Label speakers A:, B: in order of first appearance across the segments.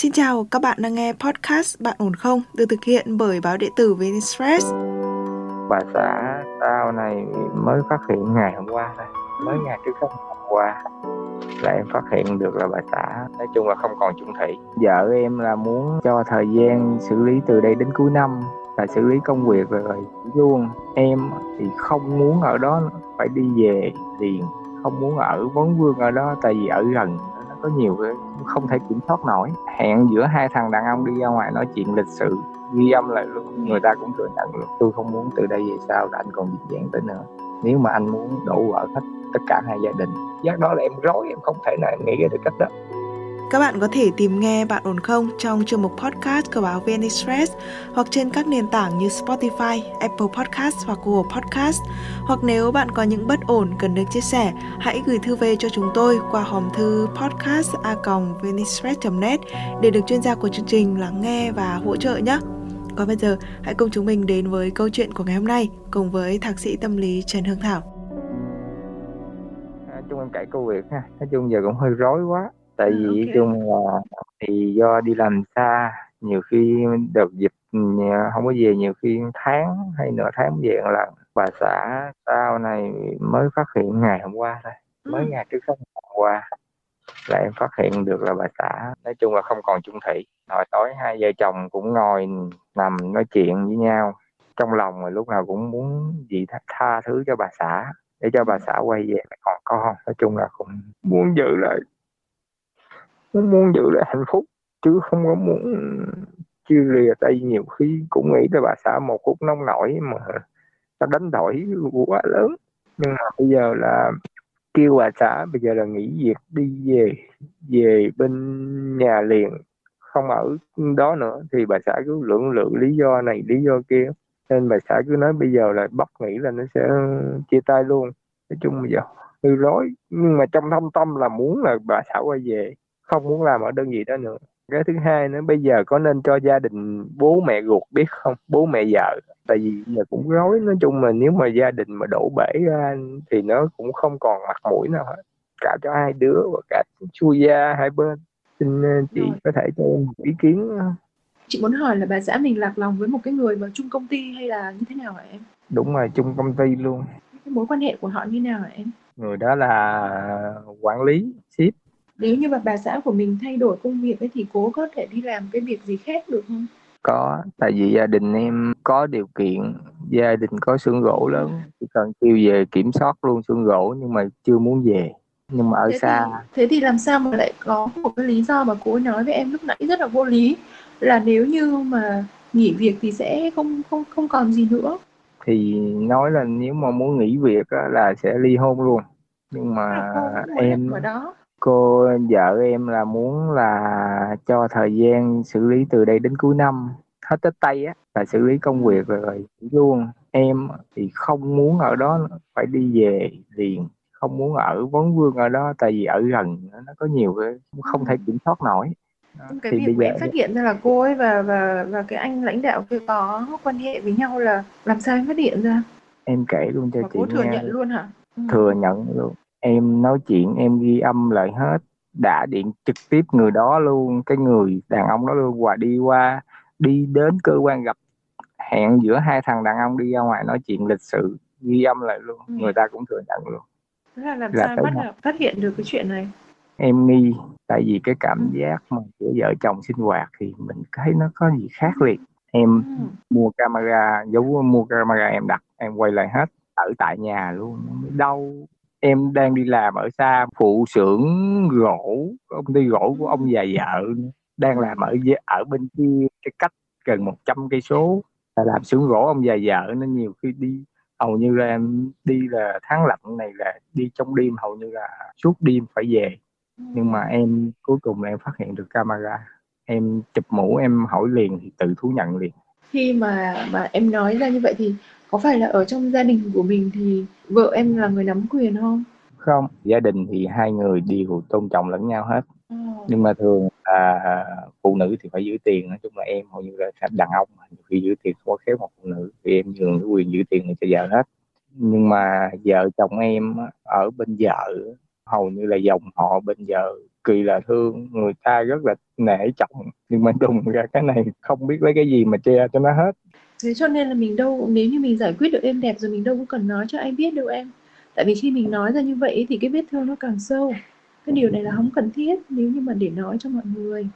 A: Xin chào, các bạn đang nghe podcast Bạn ổn không? được thực hiện bởi báo điện tử Venistress.
B: Bà xã tao này mới phát hiện ngày hôm qua thôi, mới ngày trước hôm qua là em phát hiện được là bà xã nói chung là không còn chung thủy vợ em là muốn cho thời gian xử lý từ đây đến cuối năm là xử lý công việc rồi luôn em thì không muốn ở đó phải đi về liền không muốn ở vấn vương ở đó tại vì ở gần có nhiều cái không thể kiểm soát nổi. Hẹn giữa hai thằng đàn ông đi ra ngoài nói chuyện lịch sự, ghi âm lại luôn, người ta cũng thừa nhận luôn. Tôi không muốn từ đây về sau là anh còn dịch dạng tới nữa. Nếu mà anh muốn đổ vỡ hết tất cả hai gia đình, giác đó là em rối, em không thể nào nghĩ ra được cách đó
A: các bạn có thể tìm nghe Bạn ổn không trong chuyên mục podcast của báo VN Express hoặc trên các nền tảng như Spotify, Apple Podcast hoặc Google Podcast. Hoặc nếu bạn có những bất ổn cần được chia sẻ, hãy gửi thư về cho chúng tôi qua hòm thư podcast net để được chuyên gia của chương trình lắng nghe và hỗ trợ nhé. Còn bây giờ, hãy cùng chúng mình đến với câu chuyện của ngày hôm nay cùng với thạc sĩ tâm lý Trần Hương Thảo.
B: Nói chung em kể câu việc ha, nói chung giờ cũng hơi rối quá tại vì okay. chung là thì do đi làm xa nhiều khi đợt dịch không có về nhiều khi tháng hay nửa tháng về một lần. Bà xã tao này mới phát hiện ngày hôm qua thôi mới ngày trước hôm qua. Là em phát hiện được là bà xã nói chung là không còn chung thủy. Hồi tối hai vợ chồng cũng ngồi nằm nói chuyện với nhau. Trong lòng rồi lúc nào cũng muốn gì tha, tha thứ cho bà xã để cho bà xã quay về còn con nói chung là cũng muốn giữ lại muốn muốn giữ lại hạnh phúc, chứ không có muốn chia lìa tay nhiều khi cũng nghĩ tới bà xã một phút nông nổi mà ta đánh đổi quá lớn. Nhưng mà bây giờ là kêu bà xã, bây giờ là nghỉ việc, đi về về bên nhà liền, không ở đó nữa, thì bà xã cứ lưỡng lự lý do này, lý do kia. Nên bà xã cứ nói bây giờ là bắt nghĩ là nó sẽ chia tay luôn. Nói chung bây giờ hơi rối, nhưng mà trong thâm tâm là muốn là bà xã quay về không muốn làm ở đơn vị đó nữa. Cái thứ hai nữa bây giờ có nên cho gia đình bố mẹ ruột biết không? Bố mẹ vợ. Tại vì giờ cũng rối nói chung mà nếu mà gia đình mà đổ bể ra thì nó cũng không còn mặt mũi nào hết. Cả cho hai đứa và cả chu gia hai bên. Xin ờ, chị Rồi. có thể cho em một ý kiến.
A: Chị muốn hỏi là bà xã mình lạc lòng với một cái người mà chung công ty hay là như thế nào hả em?
B: Đúng rồi chung công ty luôn.
A: Cái mối quan hệ của họ như nào hả em?
B: Người đó là quản lý ship
A: nếu như mà bà xã của mình thay đổi công việc ấy thì cố có thể đi làm cái việc gì khác được không?
B: Có tại vì gia đình em có điều kiện gia đình có xưởng gỗ lớn chỉ cần kêu về kiểm soát luôn xưởng gỗ nhưng mà chưa muốn về. Nhưng mà ở
A: thế
B: xa.
A: thì, thế thì làm sao mà lại có một cái lý do mà cô ấy nói với em lúc nãy rất là vô lý là nếu như mà nghỉ việc thì sẽ không không không còn gì nữa?
B: Thì nói là nếu mà muốn nghỉ việc á, là sẽ ly hôn luôn. Nhưng mà
A: à,
B: em
A: đó
B: cô vợ em là muốn là cho thời gian xử lý từ đây đến cuối năm. Hết tết tây á là xử lý công việc rồi luôn. Em thì không muốn ở đó phải đi về liền không muốn ở vấn vương ở đó tại vì ở gần nó có nhiều cái không thể kiểm soát nổi.
A: Cái thì việc mà em phát hiện ra là cô ấy và và và cái anh lãnh đạo kia có quan hệ với nhau là làm sao em phát hiện ra?
B: Em kể luôn cho và chị
A: cô thừa nghe. nhận luôn hả?
B: Ừ. thừa nhận luôn em nói chuyện em ghi âm lại hết. Đã điện trực tiếp người đó luôn cái người đàn ông đó luôn. Và đi qua đi đến cơ quan gặp hẹn giữa hai thằng đàn ông đi ra ngoài nói chuyện lịch sự ghi âm lại luôn. Ừ. người ta cũng thừa nhận luôn.
A: Thế là làm là sao bắt được, phát hiện được cái chuyện này?
B: Em nghi tại vì cái cảm giác mà của vợ chồng sinh hoạt thì mình thấy nó có gì khác liền. Em ừ. mua camera giấu mua camera em đặt em quay lại hết ở tại nhà luôn. Đâu em đang đi làm ở xa, phụ xưởng gỗ, công ty gỗ của ông già vợ đang làm ở ở bên kia, cái cách gần 100 cây số. Là làm xưởng gỗ ông già vợ nên nhiều khi đi, hầu như là em đi là tháng lạnh này là đi trong đêm, hầu như là suốt đêm phải về. Nhưng mà em cuối cùng là em phát hiện được camera. Em chụp mũ, em hỏi liền thì tự thú nhận liền.
A: Khi mà mà em nói ra như vậy thì có phải là ở trong gia đình của mình thì vợ em là người nắm quyền không?
B: Không gia đình thì hai người đều tôn trọng lẫn nhau hết. Ừ. nhưng mà thường là phụ nữ thì phải giữ tiền. Nói chung là em hầu như là đàn ông khi giữ tiền có khéo một phụ nữ. Thì em nhường cái quyền giữ tiền này cho vợ hết. Nhưng mà vợ chồng em ở bên vợ hầu như là dòng họ bây giờ kỳ là thương. Người ta rất là nể trọng. Nhưng mà đùng ra cái này không biết lấy cái gì mà che cho nó hết
A: thế cho nên là mình đâu nếu như mình giải quyết được êm đẹp rồi mình đâu có cần nói cho ai biết đâu em. Tại vì khi mình nói ra như vậy thì cái vết thương nó càng sâu. Cái điều này là không cần thiết nếu như mà để nói cho mọi người.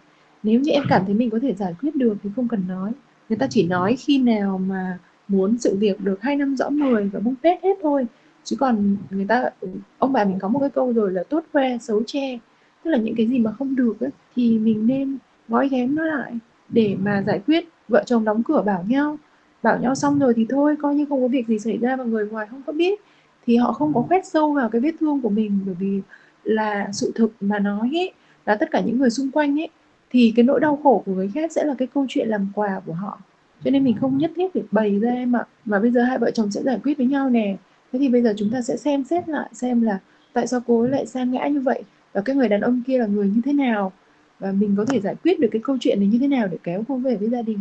A: Nếu như em cảm thấy mình có thể giải quyết được thì không cần nói. Người ta chỉ nói khi nào mà muốn sự việc được hai năm rõ mười và bung phét hết thôi. Chứ còn người ta ông bà mình có một cái câu rồi là tốt khoe xấu che. Tức là những cái gì mà không được ấy, thì mình nên gói ghém nó lại để mà giải quyết. Vợ chồng đóng cửa bảo nhau bảo nhau xong rồi thì thôi, coi như không có việc gì xảy ra và người ngoài không có biết. Thì họ không có khoét sâu vào cái vết thương của mình bởi vì là sự thực mà nói ấy là tất cả những người xung quanh ấy thì cái nỗi đau khổ của người khác sẽ là cái câu chuyện làm quà của họ. Cho nên mình không nhất thiết phải bày ra em ạ mà bây giờ hai vợ chồng sẽ giải quyết với nhau nè. Thế thì bây giờ chúng ta sẽ xem xét lại xem là tại sao cô ấy lại sa ngã như vậy và cái người đàn ông kia là người như thế nào và mình có thể giải quyết được cái câu chuyện này như thế nào để kéo cô về với gia đình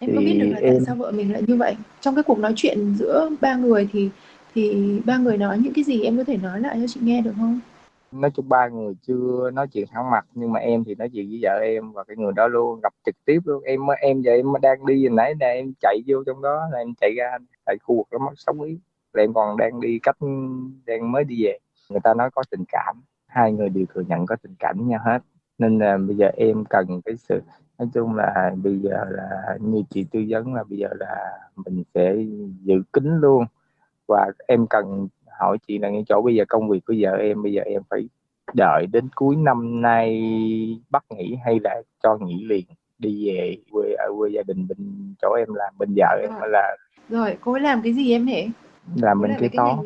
A: em có biết được là em... tại sao vợ mình lại như vậy? Trong cái cuộc nói chuyện giữa ba người thì thì ba người nói những cái gì? Em có thể nói lại cho chị nghe được không?
B: Nói chung ba người chưa nói chuyện thẳng mặt nhưng mà em thì nói chuyện với vợ em và cái người đó luôn gặp trực tiếp luôn. Em em giờ em đang đi hồi nãy nè em chạy vô trong đó là em chạy ra tại khu vực đó mất sống yếu là em còn đang đi cách đang mới đi về. Người ta nói có tình cảm hai người đều thừa nhận có tình cảm với nhau hết nên là bây giờ em cần cái sự nói chung là bây giờ là như chị tư vấn là bây giờ là mình sẽ giữ kín luôn. Và em cần hỏi chị là ngay chỗ bây giờ công việc của vợ em bây giờ em phải đợi đến cuối năm nay bắt nghỉ hay là cho nghỉ liền đi về quê ở quê gia đình bên chỗ em làm bên vợ em
A: rồi.
B: là
A: rồi cô ấy làm cái gì em hả?
B: Làm bên kế toán.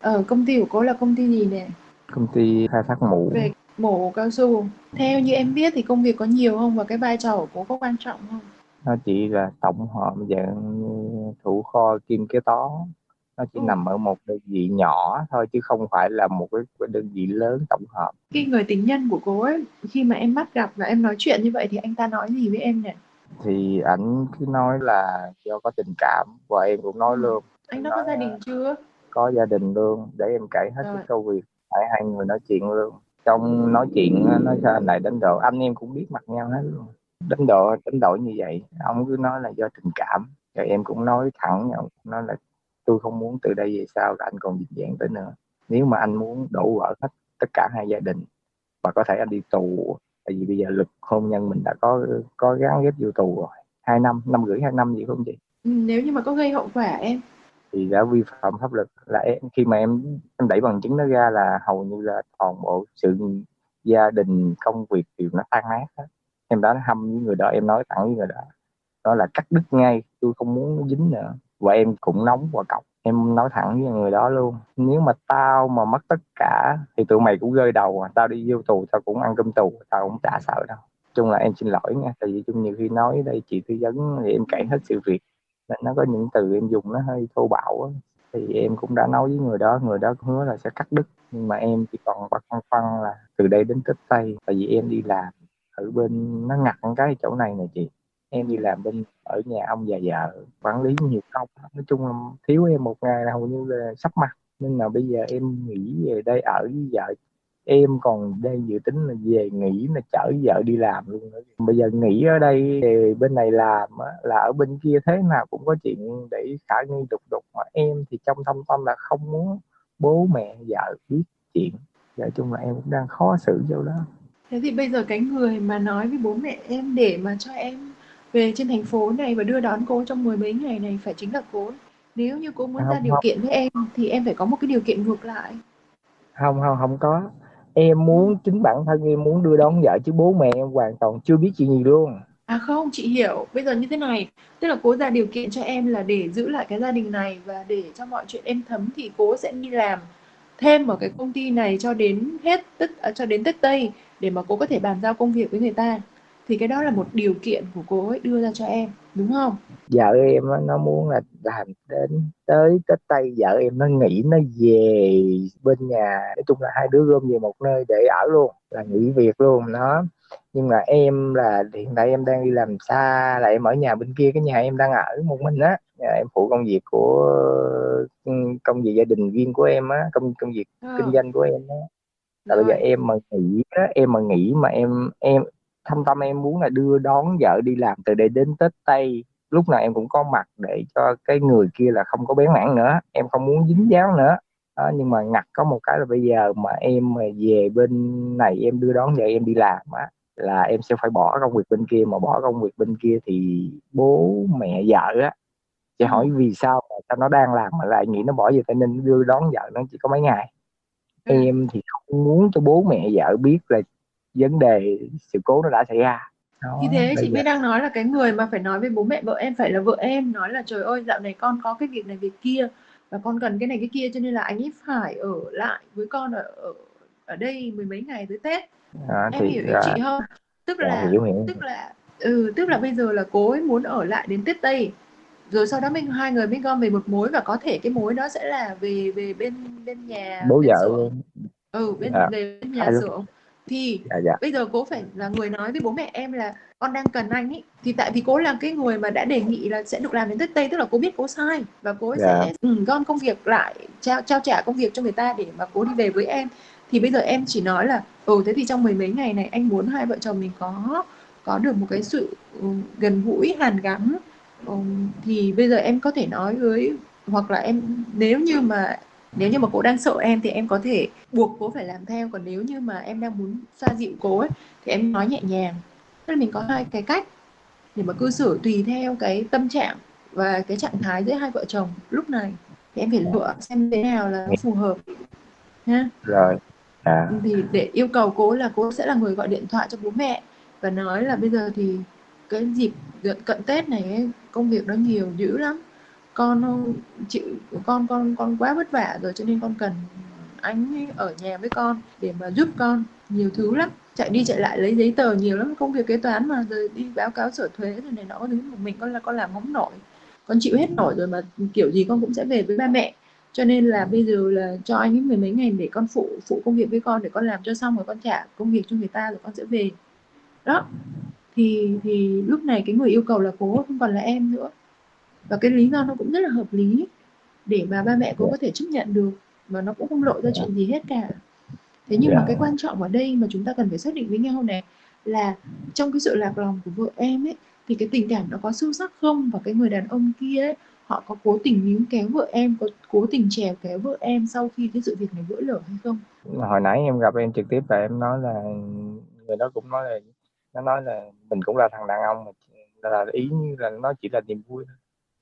A: ở ờ, công ty của cô là công ty gì nè?
B: Công ty khai thác mũ.
A: Về mổ cao su. Theo như em biết thì công việc có nhiều không và cái vai trò của cô có quan trọng không?
B: Nó chỉ là tổng hợp dạng thủ kho kim kế toán. Nó chỉ ừ. nằm ở một đơn vị nhỏ thôi chứ không phải là một cái đơn vị lớn tổng hợp.
A: Cái người tình nhân của cô ấy khi mà em bắt gặp và em nói chuyện như vậy thì anh ta nói gì với em nhỉ?
B: Thì ảnh cứ nói là do có tình cảm và em cũng nói ừ. luôn.
A: Anh đã có gia đình chưa?
B: có gia đình luôn để em kể hết Rồi. cái câu việc phải hai người nói chuyện luôn trong nói chuyện nói sao lại đánh độ anh em cũng biết mặt nhau hết luôn. Đánh độ đánh đổi như vậy, ông cứ nói là do tình cảm. Rồi em cũng nói thẳng nhau nói là tôi không muốn từ đây về sau là anh còn dịch dạng tới nữa. Nếu mà anh muốn đổ vỡ hết, tất cả hai gia đình và có thể anh đi tù, tại vì bây giờ lực hôn nhân mình đã có có gắn ghép vô tù rồi. Hai năm năm rưỡi, hai năm gì không chị?
A: Ừ, nếu như mà có gây hậu quả em
B: thì đã vi phạm pháp luật. Là em, khi mà em em đẩy bằng chứng nó ra là hầu như là toàn bộ sự gia đình, công việc đều nó tan nát hết. Em đã hâm với người đó, em nói thẳng với người đó đó là cắt đứt ngay, tôi không muốn dính nữa. Và em cũng nóng và cọc. Em nói thẳng với người đó luôn, nếu mà tao mà mất tất cả, thì tụi mày cũng rơi đầu à. Tao đi vô tù, tao cũng ăn cơm tù, tao cũng chả sợ đâu. Chung là em xin lỗi nha, tại vì chung nhiều khi nói đây chị tư vấn thì em kể hết sự việc nên nó có những từ em dùng nó hơi thô bạo á. Thì em cũng đã nói với người đó người đó hứa là sẽ cắt đứt. Nhưng mà em chỉ còn băn khoăn là từ đây đến tết tây, tại vì em đi làm ở bên, nó ngặt cái chỗ này nè chị. Em đi làm bên, ở nhà ông già vợ quản lý nhiều công. Nói chung là thiếu em một ngày là hầu như là sắp mặt. Nên là bây giờ em nghỉ về đây, ở với vợ em còn đang dự tính là về nghỉ là chở vợ đi làm luôn nữa. Bây giờ nghỉ ở đây thì bên này làm là ở bên kia thế nào cũng có chuyện để khả nghi đục đục. Mà em thì trong thâm tâm là không muốn bố mẹ vợ biết chuyện. Nói chung là em cũng đang khó xử chỗ đó.
A: Thế thì bây giờ cái người mà nói với bố mẹ em để mà cho em về trên thành phố này và đưa đón cô trong mười mấy ngày này phải chính là cô nếu như cô muốn không, ra điều không. kiện với em thì em phải có một cái điều kiện ngược lại.
B: Không không không có em muốn chính bản thân em muốn đưa đón vợ chứ bố mẹ em hoàn toàn chưa biết chuyện gì luôn.
A: À không chị hiểu. Bây giờ như thế này tức là cố ra điều kiện cho em là để giữ lại cái gia đình này và để cho mọi chuyện em thấm thì cố sẽ đi làm thêm ở cái công ty này cho đến hết tức à, cho đến tết tây để mà cô có thể bàn giao công việc với người ta thì cái đó là một điều kiện của cô ấy đưa ra cho em đúng không?
B: Vợ em nó muốn là làm đến tới tết tây vợ em nó nghỉ nó về bên nhà. Nói chung là hai đứa gom về một nơi để ở luôn là nghỉ việc luôn nó nhưng mà em là hiện tại em đang đi làm xa là em ở nhà bên kia cái nhà em đang ở một mình á. Em phụ công việc của công việc gia đình riêng của em á công công việc à. kinh doanh của em á. Là bây giờ em mà nghĩ á, em mà nghĩ mà em em thâm tâm em muốn là đưa đón vợ đi làm từ đây đến Tết Tây. Lúc nào em cũng có mặt để cho cái người kia là không có bén mảng nữa. Em không muốn dính dáng nữa. Đó, nhưng mà ngặt có một cái là bây giờ mà em mà về bên này em đưa đón vợ em đi làm á là em sẽ phải bỏ công việc bên kia. Mà bỏ công việc bên kia thì bố mẹ vợ á sẽ hỏi vì sao mà sao nó đang làm mà lại nghĩ nó bỏ về tây ninh đưa đón vợ nó chỉ có mấy ngày. Ừ. em thì không muốn cho bố mẹ vợ biết là vấn đề sự cố nó đã xảy ra.
A: Đó, thì thế chị mới đang nói là cái người mà phải nói với bố mẹ vợ em phải là vợ em nói là trời ơi dạo này con có cái việc này việc kia và con cần cái này cái kia cho nên là anh ấy phải ở lại với con ở ở, ở đây mười mấy ngày tới Tết. À, em thì, hiểu ý à, chị không tức à, là hiểu, hiểu. tức là ừ tức là bây giờ là cố ấy muốn ở lại đến Tết Tây rồi sau đó mình hai người mới gom về một mối và có thể cái mối đó sẽ là về về bên bên nhà
B: bố vợ luôn.
A: Ừ bên à. về bên nhà xưởng thì dạ, dạ. bây giờ cố phải là người nói với bố mẹ em là con đang cần anh ấy thì tại vì cố là cái người mà đã đề nghị là sẽ được làm đến tết tây tức là cố biết cố sai và cố dạ. sẽ ừ, gom công việc lại trao trao trả công việc cho người ta để mà cố đi về với em thì bây giờ em chỉ nói là ừ thế thì trong mười mấy ngày này anh muốn hai vợ chồng mình có có được một cái sự ừ, gần gũi hàn gắn thì bây giờ em có thể nói với hoặc là em nếu như mà nếu như mà cô đang sợ em thì em có thể buộc cô phải làm theo. Còn nếu như mà em đang muốn xoa dịu cô ấy thì em nói nhẹ nhàng. Tức là mình có hai cái cách để mà cư xử tùy theo cái tâm trạng và cái trạng thái giữa hai vợ chồng lúc này. Thì em phải lựa xem thế nào là phù hợp
B: ha rồi. À.
A: thì để yêu cầu cô là cô sẽ là người gọi điện thoại cho bố mẹ và nói là bây giờ thì cái dịp cận Tết này công việc nó nhiều dữ lắm con chịu, con con con quá vất vả rồi cho nên con cần anh ở nhà với con để mà giúp con nhiều thứ lắm. Chạy đi chạy lại lấy giấy tờ nhiều lắm, công việc kế toán mà, rồi đi báo cáo sở thuế rồi này nọ, thứ một mình con là, con làm không nổi. Con chịu hết nổi rồi mà kiểu gì con cũng sẽ về với ba mẹ. Cho nên là bây giờ là cho anh ấy mười mấy ngày để con phụ phụ công việc với con để con làm cho xong rồi con trả công việc cho người ta rồi con sẽ về. Đó. Thì thì lúc này cái người yêu cầu là cố, không còn là em nữa và cái lý do nó cũng rất là hợp lý để mà ba mẹ cũng có thể chấp nhận được mà nó cũng không lộ ra chuyện gì hết cả. Thế nhưng mà cái quan trọng ở đây mà chúng ta cần phải xác định với nhau này là trong cái sự lạc lòng của vợ em ấy thì cái tình cảm nó có sâu sắc không? Và cái người đàn ông kia ấy họ có cố tình níu kéo vợ em có cố tình trèo kéo vợ em sau khi cái sự việc này vỡ lở hay không?
B: Hồi nãy em gặp em trực tiếp và em nói là người đó cũng nói là nó nói là mình cũng là thằng đàn ông mà là ý như là nó chỉ là niềm vui thôi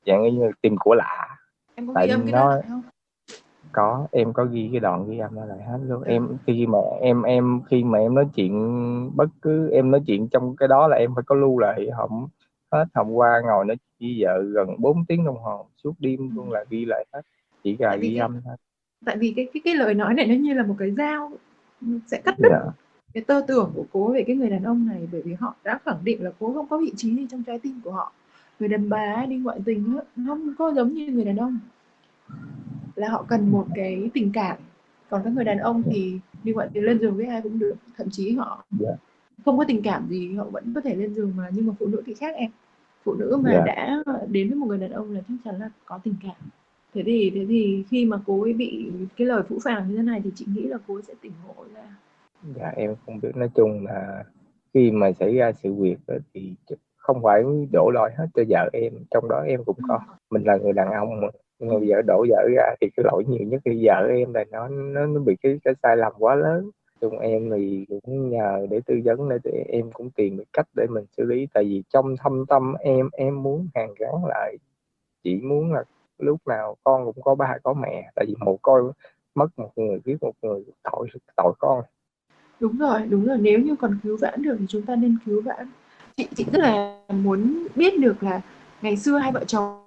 B: dạng như tìm của lạ
A: em có Tại ghi âm cái nó... không
B: có em có ghi cái đoạn ghi âm đó lại hết luôn em khi mà em em khi mà em nói chuyện bất cứ em nói chuyện trong cái đó là em phải có lưu lại không hết hôm qua ngồi nói với vợ gần 4 tiếng đồng hồ suốt đêm ừ. luôn là ghi lại hết chỉ là ghi âm thôi
A: tại vì cái cái cái lời nói này nó như là một cái dao sẽ cắt đứt yeah. Dạ. cái tư tưởng của cố về cái người đàn ông này bởi vì họ đã khẳng định là cố không có vị trí gì trong trái tim của họ người đàn bà đi ngoại tình không có giống như người đàn ông là họ cần một cái tình cảm còn các người đàn ông thì đi ngoại tình lên giường với ai cũng được thậm chí họ. Dạ. không có tình cảm gì họ vẫn có thể lên giường mà nhưng mà phụ nữ thì khác em phụ nữ mà yeah. Dạ. đã đến với một người đàn ông là chắc chắn là có tình cảm thế thì thế thì khi mà cô ấy bị cái lời phũ phàng như thế này thì chị nghĩ là cô ấy sẽ tỉnh ngộ ra
B: dạ em không biết nói chung là khi mà xảy ra sự việc thì không phải đổ lỗi hết cho vợ em trong đó em cũng có. Mình là người đàn ông mà. Người vợ đổ vợ ra thì cái lỗi nhiều nhất thì vợ em là nó nó, nó bị cái cái sai lầm quá lớn. Chung em thì cũng nhờ để tư vấn để em cũng tìm được cách để mình xử lý. Tại vì trong thâm tâm em em muốn hàn gắn lại. Chỉ muốn là lúc nào con cũng có ba có mẹ. Tại vì một coi mất một người biết một người tội tội con.
A: Đúng rồi đúng rồi. Nếu như còn cứu vãn được thì chúng ta nên cứu vãn chị chị rất là muốn biết được là ngày xưa hai vợ chồng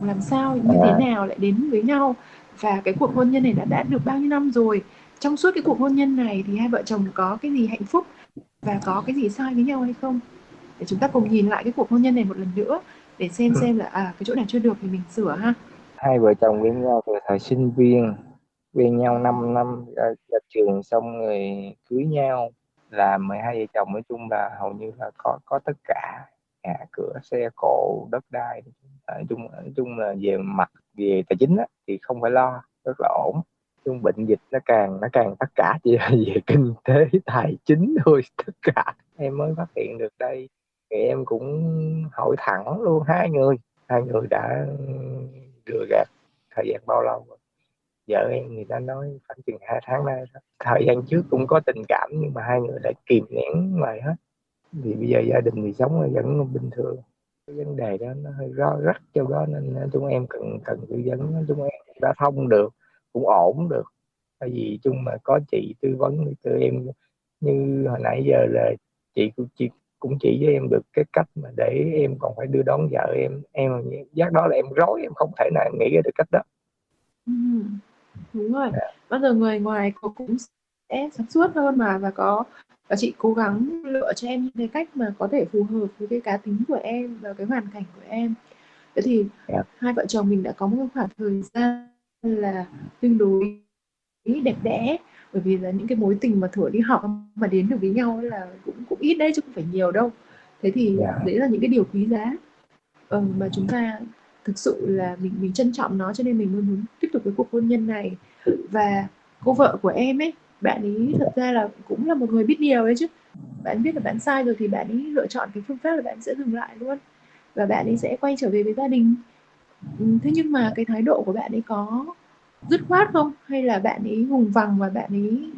A: làm sao như thế nào lại đến với nhau? Và cái cuộc hôn nhân này đã đã được bao nhiêu năm rồi? Trong suốt cái cuộc hôn nhân này thì hai vợ chồng có cái gì hạnh phúc và có cái gì sai với nhau hay không? Để chúng ta cùng nhìn lại cái cuộc hôn nhân này một lần nữa để xem ừ. xem là à cái chỗ nào chưa được thì mình sửa ha.
B: Hai vợ chồng với nhau từ thời sinh viên quen nhau 5 năm ra, ra trường xong rồi cưới nhau là 12 vợ chồng nói chung là hầu như là có có tất cả. Nhà cửa xe cộ đất đai nói chung nói chung là về mặt về tài chính á, thì không phải lo rất là ổn. Chung bệnh dịch nó càng nó càng tất cả chỉ là về kinh tế tài chính thôi tất cả. Em mới phát hiện được đây. Thì em cũng hỏi thẳng luôn hai người hai người đã lừa gạt thời gian bao lâu rồi? Vợ em người ta nói khoảng chừng hai tháng nay đó. thời gian trước cũng có tình cảm nhưng mà hai người lại kìm nén lại hết. Thì bây giờ gia đình thì sống vẫn bình thường. Cái vấn đề đó nó hơi rõ rắc cho đó nên chúng em cần cần tư vấn. Chúng em đã thông được cũng ổn được. Tại vì chung mà có chị tư vấn cho em như hồi nãy giờ là chị cũng chị cũng chỉ với em được cái cách mà để em còn phải đưa đón vợ em. Em giác đó là em rối em không thể nào nghĩ ra được cách đó.
A: Ừ, đúng rồi. Dạ. bao giờ người ngoài cũng sẽ sáng suốt hơn mà và có và chị cố gắng lựa cho em những cái cách mà có thể phù hợp với cái cá tính của em và cái hoàn cảnh của em thế thì yeah. Dạ. hai vợ chồng mình đã có một khoảng thời gian là tương đối đẹp đẽ bởi vì là những cái mối tình mà thủa đi học mà đến được với nhau là cũng cũng ít đấy chứ không phải nhiều đâu thế thì yeah. Dạ. đấy là những cái điều quý giá ừ, mà chúng ta thực sự là mình mình trân trọng nó cho nên mình mới muốn tiếp tục cái cuộc hôn nhân này. Và cô vợ của em ấy bạn ấy thật ra là cũng là một người biết điều đấy chứ. Bạn biết là bạn sai rồi thì bạn ấy lựa chọn cái phương pháp là bạn sẽ dừng lại luôn. Và bạn ấy sẽ quay trở về với gia đình. Ừ, thế nhưng mà cái thái độ của bạn ấy có dứt khoát không? Hay là bạn ấy vùng vằng và bạn ấy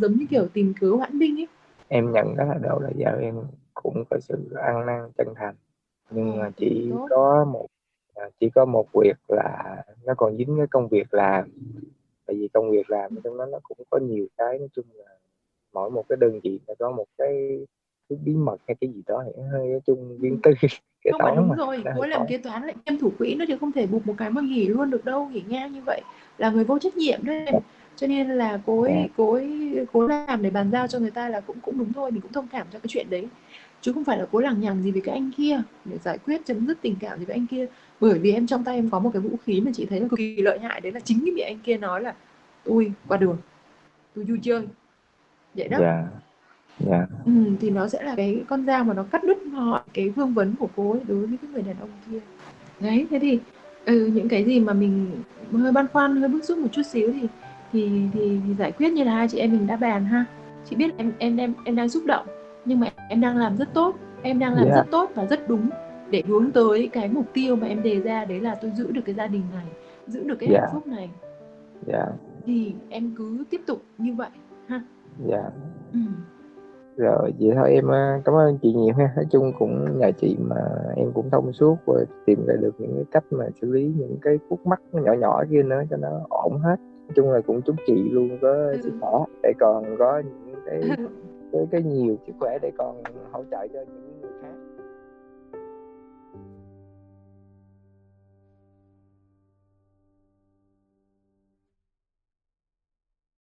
A: giống như kiểu tìm cớ hoãn binh ấy?
B: Em nhận đó là đâu là giờ em cũng có sự ăn năn chân thành. Nhưng mà chỉ có một à, chỉ có một việc là nó còn dính cái công việc làm. Tại vì công việc làm trong đó nó cũng có nhiều cái nói chung là mỗi một cái đơn vị là có một cái cái bí mật hay cái gì đó thì hơi nói chung viên tư
A: kế toán đúng mà. rồi mỗi lần kế toán lại kiêm thủ quỹ nó thì không thể bục một cái mà nghỉ luôn được đâu nghỉ ngang như vậy là người vô trách nhiệm đấy. Cho nên là cố ấy, dạ. cố ấy, cố làm để bàn giao cho người ta là cũng cũng đúng thôi mình cũng thông cảm cho cái chuyện đấy chứ không phải là cố lằng nhằng gì với cái anh kia để giải quyết chấm dứt tình cảm gì với anh kia bởi vì em trong tay em có một cái vũ khí mà chị thấy là cực kỳ lợi hại đấy là chính cái bị anh kia nói là tôi qua đường tôi vui chơi vậy đó yeah.
B: Dạ. Yeah.
A: Ừ, thì nó sẽ là cái con dao mà nó cắt đứt mọi cái vương vấn của cô ấy đối với cái người đàn ông kia đấy thế thì ừ, những cái gì mà mình hơi băn khoăn hơi bức xúc một chút xíu thì thì thì, thì giải quyết như là hai chị em mình đã bàn ha chị biết em em em em đang xúc động nhưng mà em đang làm rất tốt em đang làm yeah. Dạ. rất tốt và rất đúng để hướng tới cái mục tiêu mà em đề ra đấy là tôi giữ được cái gia đình này giữ được cái yeah. hạnh dạ. phúc này
B: yeah.
A: thì em cứ tiếp tục như vậy ha
B: dạ ừ. rồi vậy thôi em ờ, cảm ơn chị nhiều ha nói chung cũng nhờ chị mà em cũng thông suốt và tìm ra được những cái cách mà xử lý những cái khúc mắc nhỏ nhỏ kia nữa cho nó ổn hết nói chung là cũng chúc chị luôn có ừ. sức khỏe để còn có những cái với cái nhiều sức khỏe để còn hỗ trợ cho những